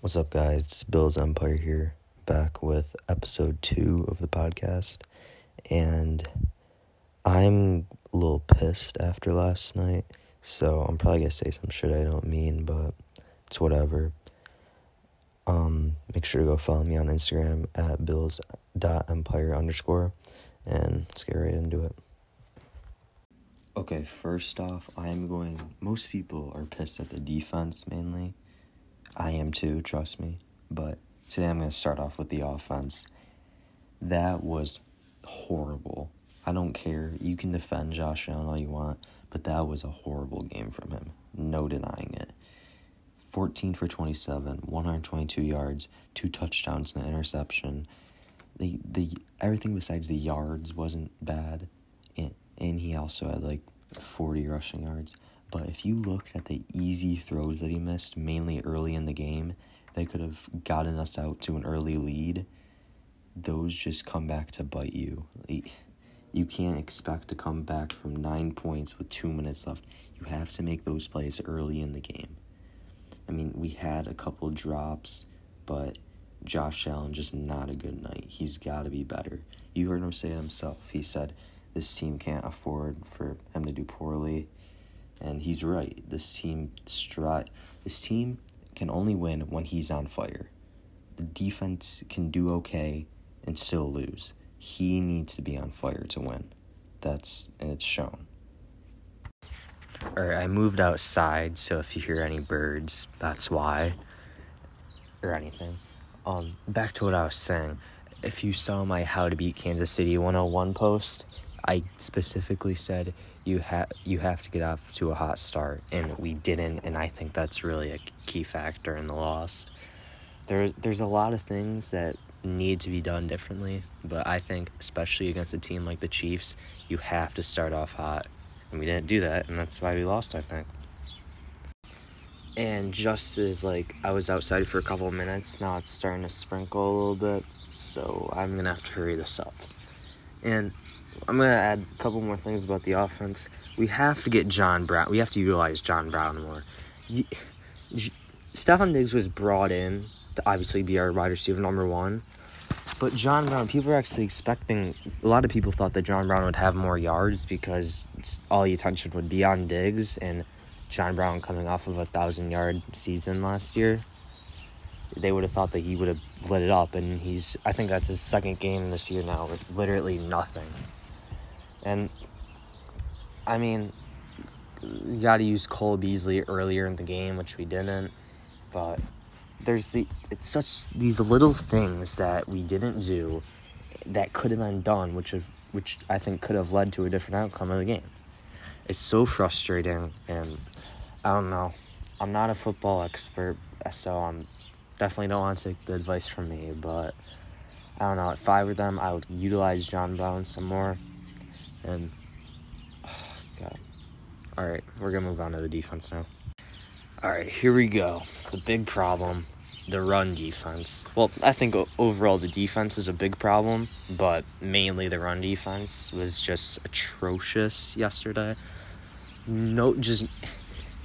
What's up, guys? It's Bill's Empire here, back with episode two of the podcast. And I'm a little pissed after last night, so I'm probably gonna say some shit I don't mean, but it's whatever. Um, make sure to go follow me on Instagram at bills.empire underscore, and let's get right into it. Okay, first off, I am going. Most people are pissed at the defense mainly. I am too, trust me. But today I'm going to start off with the offense. That was horrible. I don't care. You can defend Josh Allen all you want, but that was a horrible game from him. No denying it. 14 for 27, 122 yards, two touchdowns and an interception. The the everything besides the yards wasn't bad and and he also had like 40 rushing yards. But if you looked at the easy throws that he missed, mainly early in the game, that could have gotten us out to an early lead, those just come back to bite you. You can't expect to come back from nine points with two minutes left. You have to make those plays early in the game. I mean, we had a couple drops, but Josh Allen just not a good night. He's got to be better. You heard him say it himself. He said, this team can't afford for him to do poorly. And he's right. This team stri- this team can only win when he's on fire. The defense can do okay and still lose. He needs to be on fire to win. That's and it's shown. Alright, I moved outside, so if you hear any birds, that's why. Or anything. Um, back to what I was saying. If you saw my How to Beat Kansas City 101 post, I specifically said you have you have to get off to a hot start, and we didn't, and I think that's really a key factor in the loss. There's there's a lot of things that need to be done differently, but I think especially against a team like the Chiefs, you have to start off hot, and we didn't do that, and that's why we lost. I think. And just as like I was outside for a couple of minutes, now it's starting to sprinkle a little bit, so I'm gonna have to hurry this up. And I'm gonna add a couple more things about the offense. We have to get John Brown. We have to utilize John Brown more. Stefon Diggs was brought in to obviously be our wide receiver number one, but John Brown. People are actually expecting. A lot of people thought that John Brown would have more yards because all the attention would be on Diggs and John Brown coming off of a thousand yard season last year they would have thought that he would have lit it up and he's i think that's his second game this year now with literally nothing and I mean, you got to use Cole Beasley earlier in the game, which we didn't. But there's the it's such these little things that we didn't do that could have been done, which have, which I think could have led to a different outcome of the game. It's so frustrating, and I don't know. I'm not a football expert, so I'm definitely don't want to take the advice from me. But I don't know. If I were them, I would utilize John Brown some more. And oh God. All right, we're gonna move on to the defense now. All right, here we go. The big problem, the run defense. Well, I think overall the defense is a big problem, but mainly the run defense was just atrocious yesterday. No, just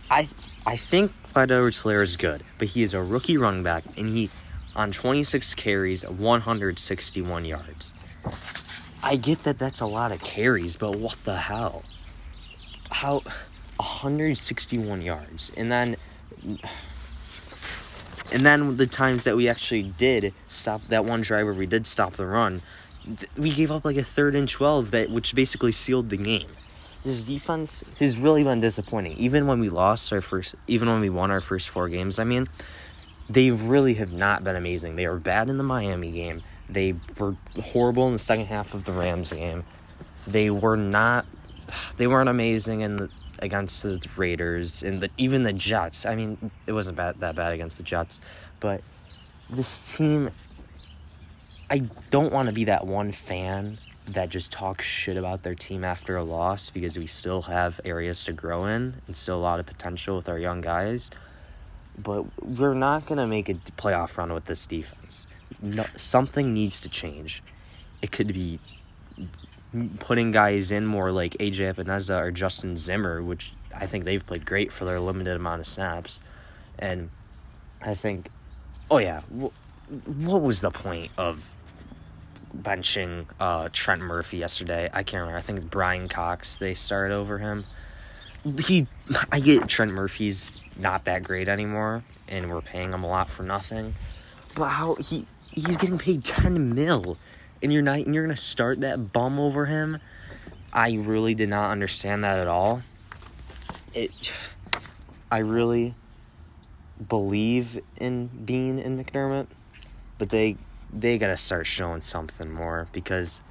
I I think Clyde Edwards-Helaire is good, but he is a rookie running back, and he on 26 carries, 161 yards. I get that that's a lot of carries, but what the hell? How 161 yards. And then and then the times that we actually did stop that one driver we did stop the run, we gave up like a third and 12 that which basically sealed the game. This defense has really been disappointing. Even when we lost our first even when we won our first four games, I mean, they really have not been amazing. They were bad in the Miami game. They were horrible in the second half of the Rams game. They were not. They weren't amazing in the, against the Raiders and the, even the Jets. I mean, it wasn't bad, that bad against the Jets, but this team. I don't want to be that one fan that just talks shit about their team after a loss because we still have areas to grow in and still a lot of potential with our young guys. But we're not going to make a playoff run with this defense no, something needs to change. It could be putting guys in more like AJ Epenesa or Justin Zimmer, which I think they've played great for their limited amount of snaps. And I think oh yeah, what was the point of benching uh, Trent Murphy yesterday? I can't remember. I think Bryan Cox they started over him. He, I get Trent Murphy's not that great anymore, and we're paying him a lot for nothing. But how he he's getting paid ten mil, and you're not and you're gonna start that bum over him? I really did not understand that at all. It, I really believe in Beane in McDermott, but they they got to start showing something more because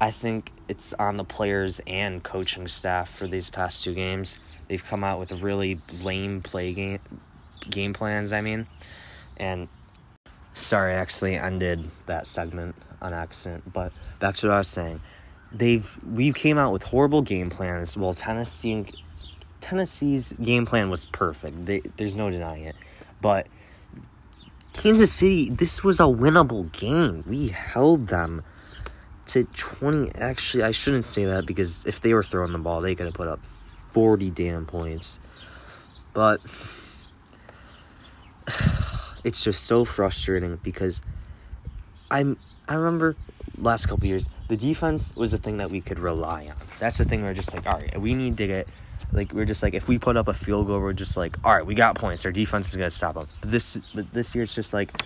I think it's on the players and coaching staff for these past two games. They've come out with really lame play game game plans, I mean. And sorry, I actually ended that segment on accident, but back to what I was saying. They've we came out with horrible game plans while Tennessee Tennessee's game plan was perfect. They, there's no denying it. But Kansas City, this was a winnable game. We held them to 20. Actually, I shouldn't say that because if they were throwing the ball, they could have put up 40 damn points. But it's just so frustrating because I'm I remember last couple years the defense was a thing that we could rely on. That's the thing we're just like, all right, we need to get like we're just like if we put up a field goal, we're just like, all right, we got points. Our defense is gonna stop them. But this but this year, it's just like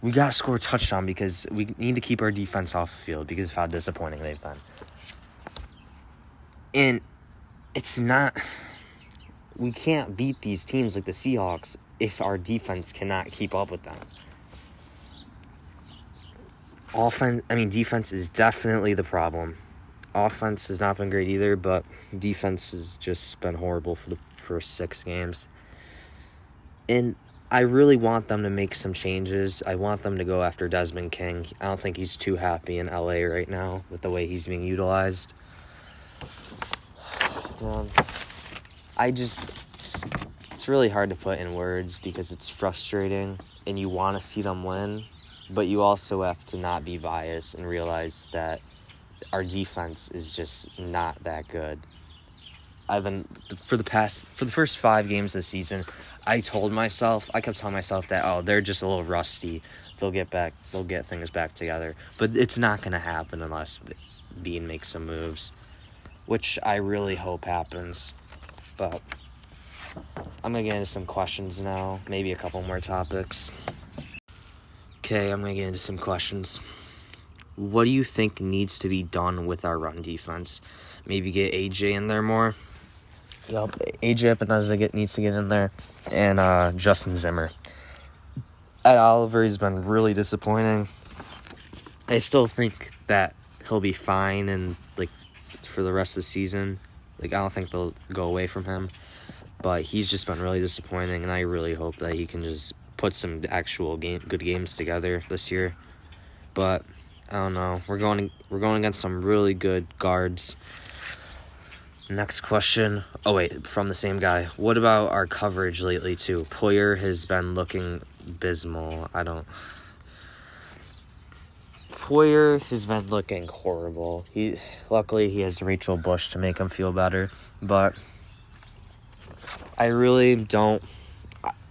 we gotta score a touchdown because we need to keep our defense off the field because of how disappointing they've been. And it's not. We can't beat these teams like the Seahawks if our defense cannot keep up with them. Offense, I mean, defense is definitely the problem offense has not been great either, but defense has just been horrible for the first six games. And I really want them to make some changes. I want them to go after Desmond King. I don't think he's too happy in LA right now with the way he's being utilized. Um, I just, it's really hard to put in words because it's frustrating and you want to see them win, but you also have to not be biased and realize that our defense is just not that good. I've been for the past for the first five games this season. I told myself, I kept telling myself that oh, they're just a little rusty. They'll get back. They'll get things back together. But it's not going to happen unless Beane makes some moves, which I really hope happens. But I'm gonna get into some questions now. Maybe a couple more topics. Okay, I'm gonna get into some questions what do you think needs to be done with our run defense? Maybe get AJ in there more. Yep, AJ Epenesa get needs to get in there, and uh, Justin Zimmer. Ed Oliver has been really disappointing. I still think that he'll be fine and like for the rest of the season. Like I don't think they'll go away from him, but he's just been really disappointing, and I really hope that he can just put some actual game good games together this year. But I don't know. We're going we're going against some really good guards. Next question. Oh wait, from the same guy. What about our coverage lately too? Poyer has been looking abysmal. I don't Poyer has been looking horrible. He luckily he has Rachel Bush to make him feel better, but I really don't.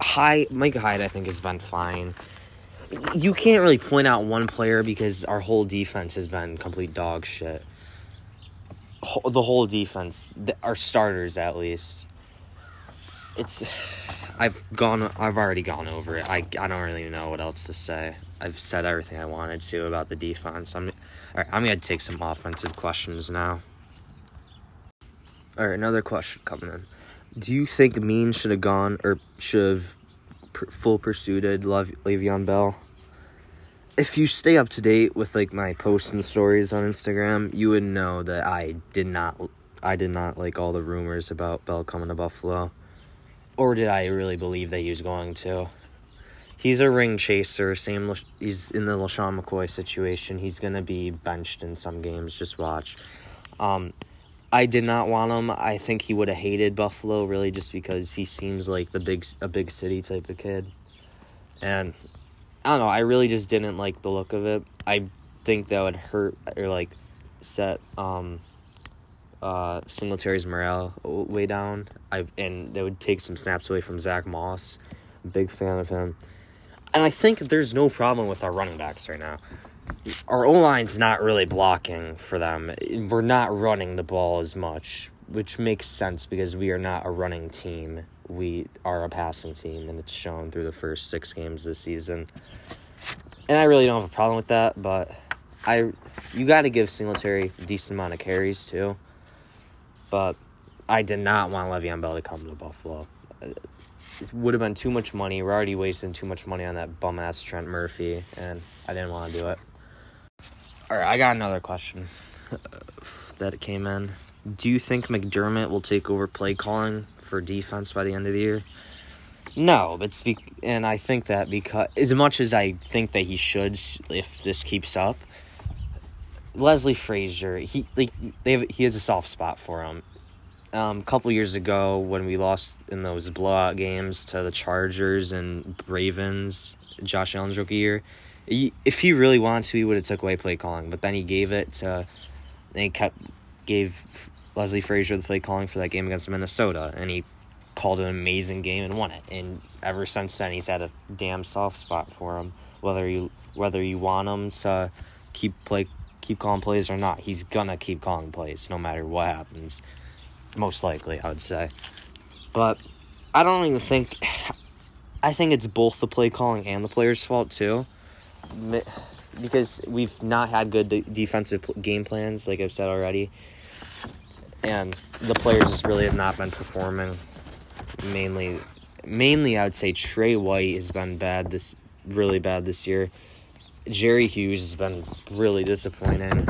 Hyde Micah Hyde I think has been fine you can't really point out one player because our whole defense has been complete dog shit. The whole defense, our starters at least. It's, I've gone, I've already gone over it. I, I don't really know what else to say. I've said everything I wanted to about the defense. I'm, all right, I'm gonna take some offensive questions now. All right, another question coming in. Do you think Beane should have gone or should have full pursued Love Le'Veon Bell. If you stay up to date with like my posts and stories on Instagram, you would know that I did not I did not like all the rumors about Bell coming to Buffalo. Or did I really believe that he was going to? He's a ring chaser. Same. He's in the LeSean McCoy situation. He's gonna be benched in some games. Just watch. Um, I did not want him. I think he would have hated Buffalo really just because he seems like the big a big city type of kid. And I don't know, I really just didn't like the look of it. I think that would hurt or like set um uh Singletary's morale way down. I and that would take some snaps away from Zach Moss. Big fan of him. And I think there's no problem with our running backs right now. Our O line's not really blocking for them. We're not running the ball as much, which makes sense because we are not a running team. We are a passing team, and it's shown through the first six games this season. And I really don't have a problem with that, but I you got to give Singletary a decent amount of carries too. But I did not want Le'Veon Bell to come to Buffalo. It would have been too much money. We're already wasting too much money on that bum ass Trent Murphy, and I didn't want to do it. All right, I got another question that came in. Do you think McDermott will take over play calling for defense by the end of the year? No, it's be- and I think that because as much as I think that he should, if this keeps up, Leslie Frazier, he like they have, he has a soft spot for him. Um, a couple years ago, when we lost in those blowout games to the Chargers and Ravens, Josh Allen's rookie year, if he really wanted to, he would have took away play calling. But then he gave it to, he kept gave Leslie Frazier the play calling for that game against Minnesota, and he called an amazing game and won it. And ever since then, he's had a damn soft spot for him. Whether you whether you want him to keep play keep calling plays or not, he's gonna keep calling plays no matter what happens. Most likely, I would say. But I don't even think. I think it's both the play calling and the player's fault too, because we've not had good de- defensive game plans, like I've said already, and the players just really have not been performing. Mainly, mainly I would say Tre White has been bad this really bad this year. Jerry Hughes has been really disappointing.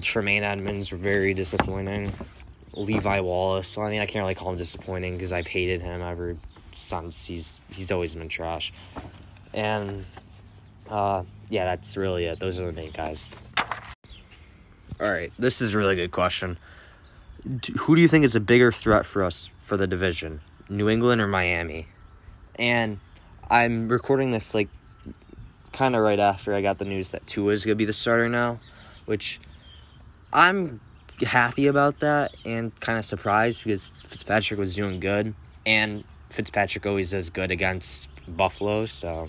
Tremaine Edmunds very disappointing. Levi Wallace. I mean, I can't really call him disappointing because I've hated him ever since he's he's always been trash. And uh, yeah, that's really it. Those are the main guys. All right, this is a really good question. Who do you think is a bigger threat for us for the division, New England or Miami? And I'm recording this like kind of right after I got the news that Tua is going to be the starter now, which I'm happy about that and kind of surprised because Fitzpatrick was doing good and Fitzpatrick always does good against Buffalo, so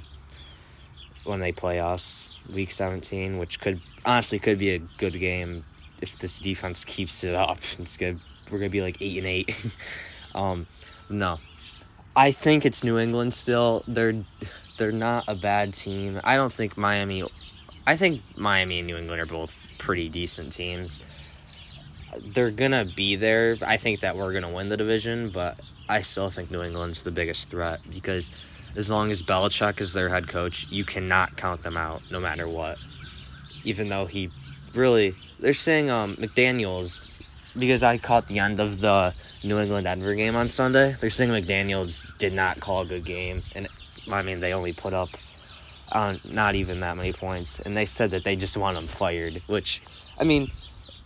when they play us week 17, which could honestly could be a good game if this defense keeps it up. It's good. We're going to be like 8 and 8. um no. I think it's New England still. They're they're not a bad team. I don't think Miami. I think Miami and New England are both pretty decent teams. They're gonna be there. I think that we're gonna win the division, but I still think New England's the biggest threat because as long as Belichick is their head coach, you cannot count them out no matter what. Even though he really, they're saying um, McDaniels because I caught the end of the New England Denver game on Sunday. They're saying McDaniels did not call a good game, and I mean, they only put up uh, not even that many points, and they said that they just want him fired. Which, I mean,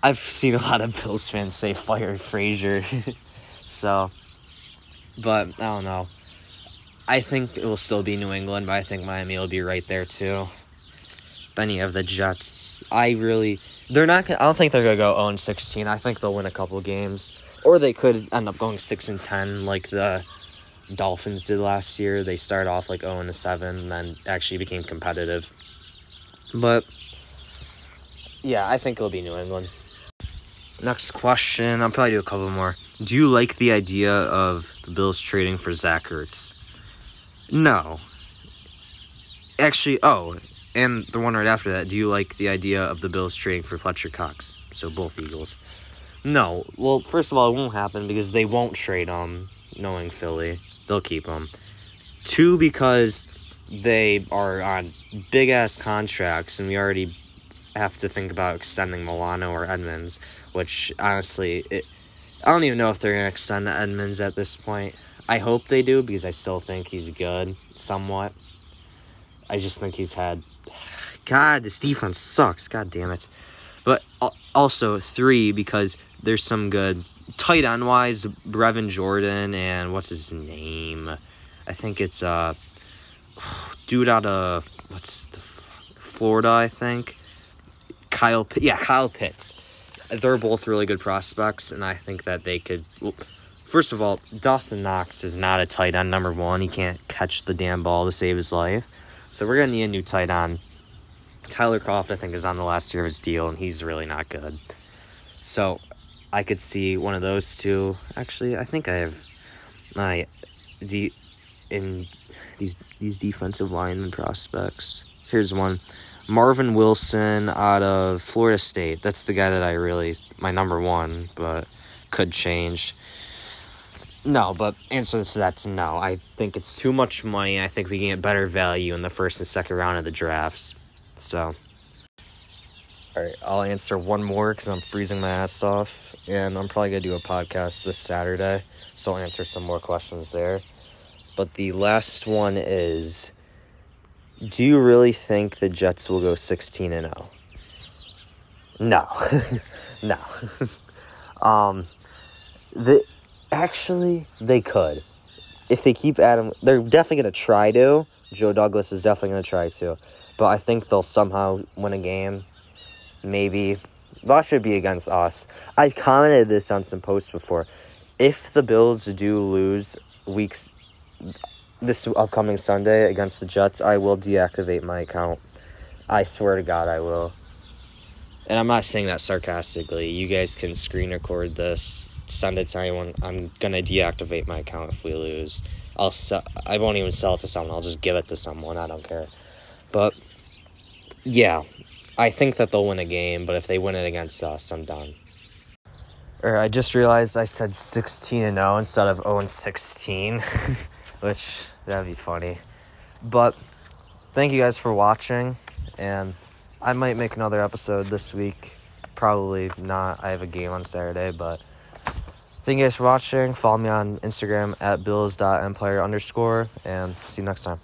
I've seen a lot of Bills fans say fire Frazier, so. But I don't know. I think it will still be New England, but I think Miami will be right there too. Then you have the Jets. I really, they're not. I don't think they're gonna go 0 16. I think they'll win a couple games, or they could end up going 6 and 10, like the Dolphins did last year. They started off like 0 7 and then actually became competitive. But yeah, I think it'll be New England. Next question. I'll probably do a couple more. Do you like the idea of the Bills trading for Zach Ertz? No. Actually, oh, and the one right after that. Do you like the idea of the Bills trading for Fletcher Cox? So both Eagles. No. Well, first of all, it won't happen because they won't trade him, knowing Philly they'll keep them. Two, because they are on big ass contracts, and we already have to think about extending Milano or Edmunds, which honestly, it, I don't even know if they're going to extend Edmunds at this point. I hope they do because I still think he's good, somewhat. I just think he's had. God, this defense sucks. God damn it. But also, three, because there's some good tight end wise, Brevin Jordan and what's his name? I think it's uh dude out of what's the Florida, I think. Kyle, yeah, Kyle Pitts. They're both really good prospects, and I think that they could. Well, first of all, Dawson Knox is not a tight end number one. He can't catch the damn ball to save his life. So we're gonna need a new tight end. Tyler Kroft, I think, is on the last year of his deal, and he's really not good. So I could see one of those two. Actually, I think I have my D in these these defensive lineman prospects. Here's one. Marvin Wilson out of Florida State. That's the guy that I really my number one, but could change. No, but answer to that's no. I think it's too much money. I think we can get better value in the first and second round of the drafts. So, all right, I'll answer one more because I'm freezing my ass off, and I'm probably gonna do a podcast this Saturday, so I'll answer some more questions there. But the last one is Do you really think the Jets will go 16 and 0? No. no. um the actually they could. If they keep Adam they're definitely going to try to. Joe Douglas is definitely going to try to. But I think they'll somehow win a game. Maybe that should be against us. I've commented this on some posts before. If the Bills do lose weeks this upcoming Sunday against the Jets, I will deactivate my account. I swear to God, I will. And I'm not saying that sarcastically. You guys can screen record this, send it to anyone. I'm gonna deactivate my account if we lose. I'll sell. I won't even sell it to someone. I'll just give it to someone. I don't care. But yeah, I think that they'll win a game. But if they win it against us, I'm done. Or I just realized I said 16 and 0 instead of 0 and 16. which that'd be funny. But thank you guys for watching, and I might make another episode this week. Probably not. I have a game on Saturday, but thank you guys for watching. Follow me on Instagram at bills.empire underscore, and see you next time.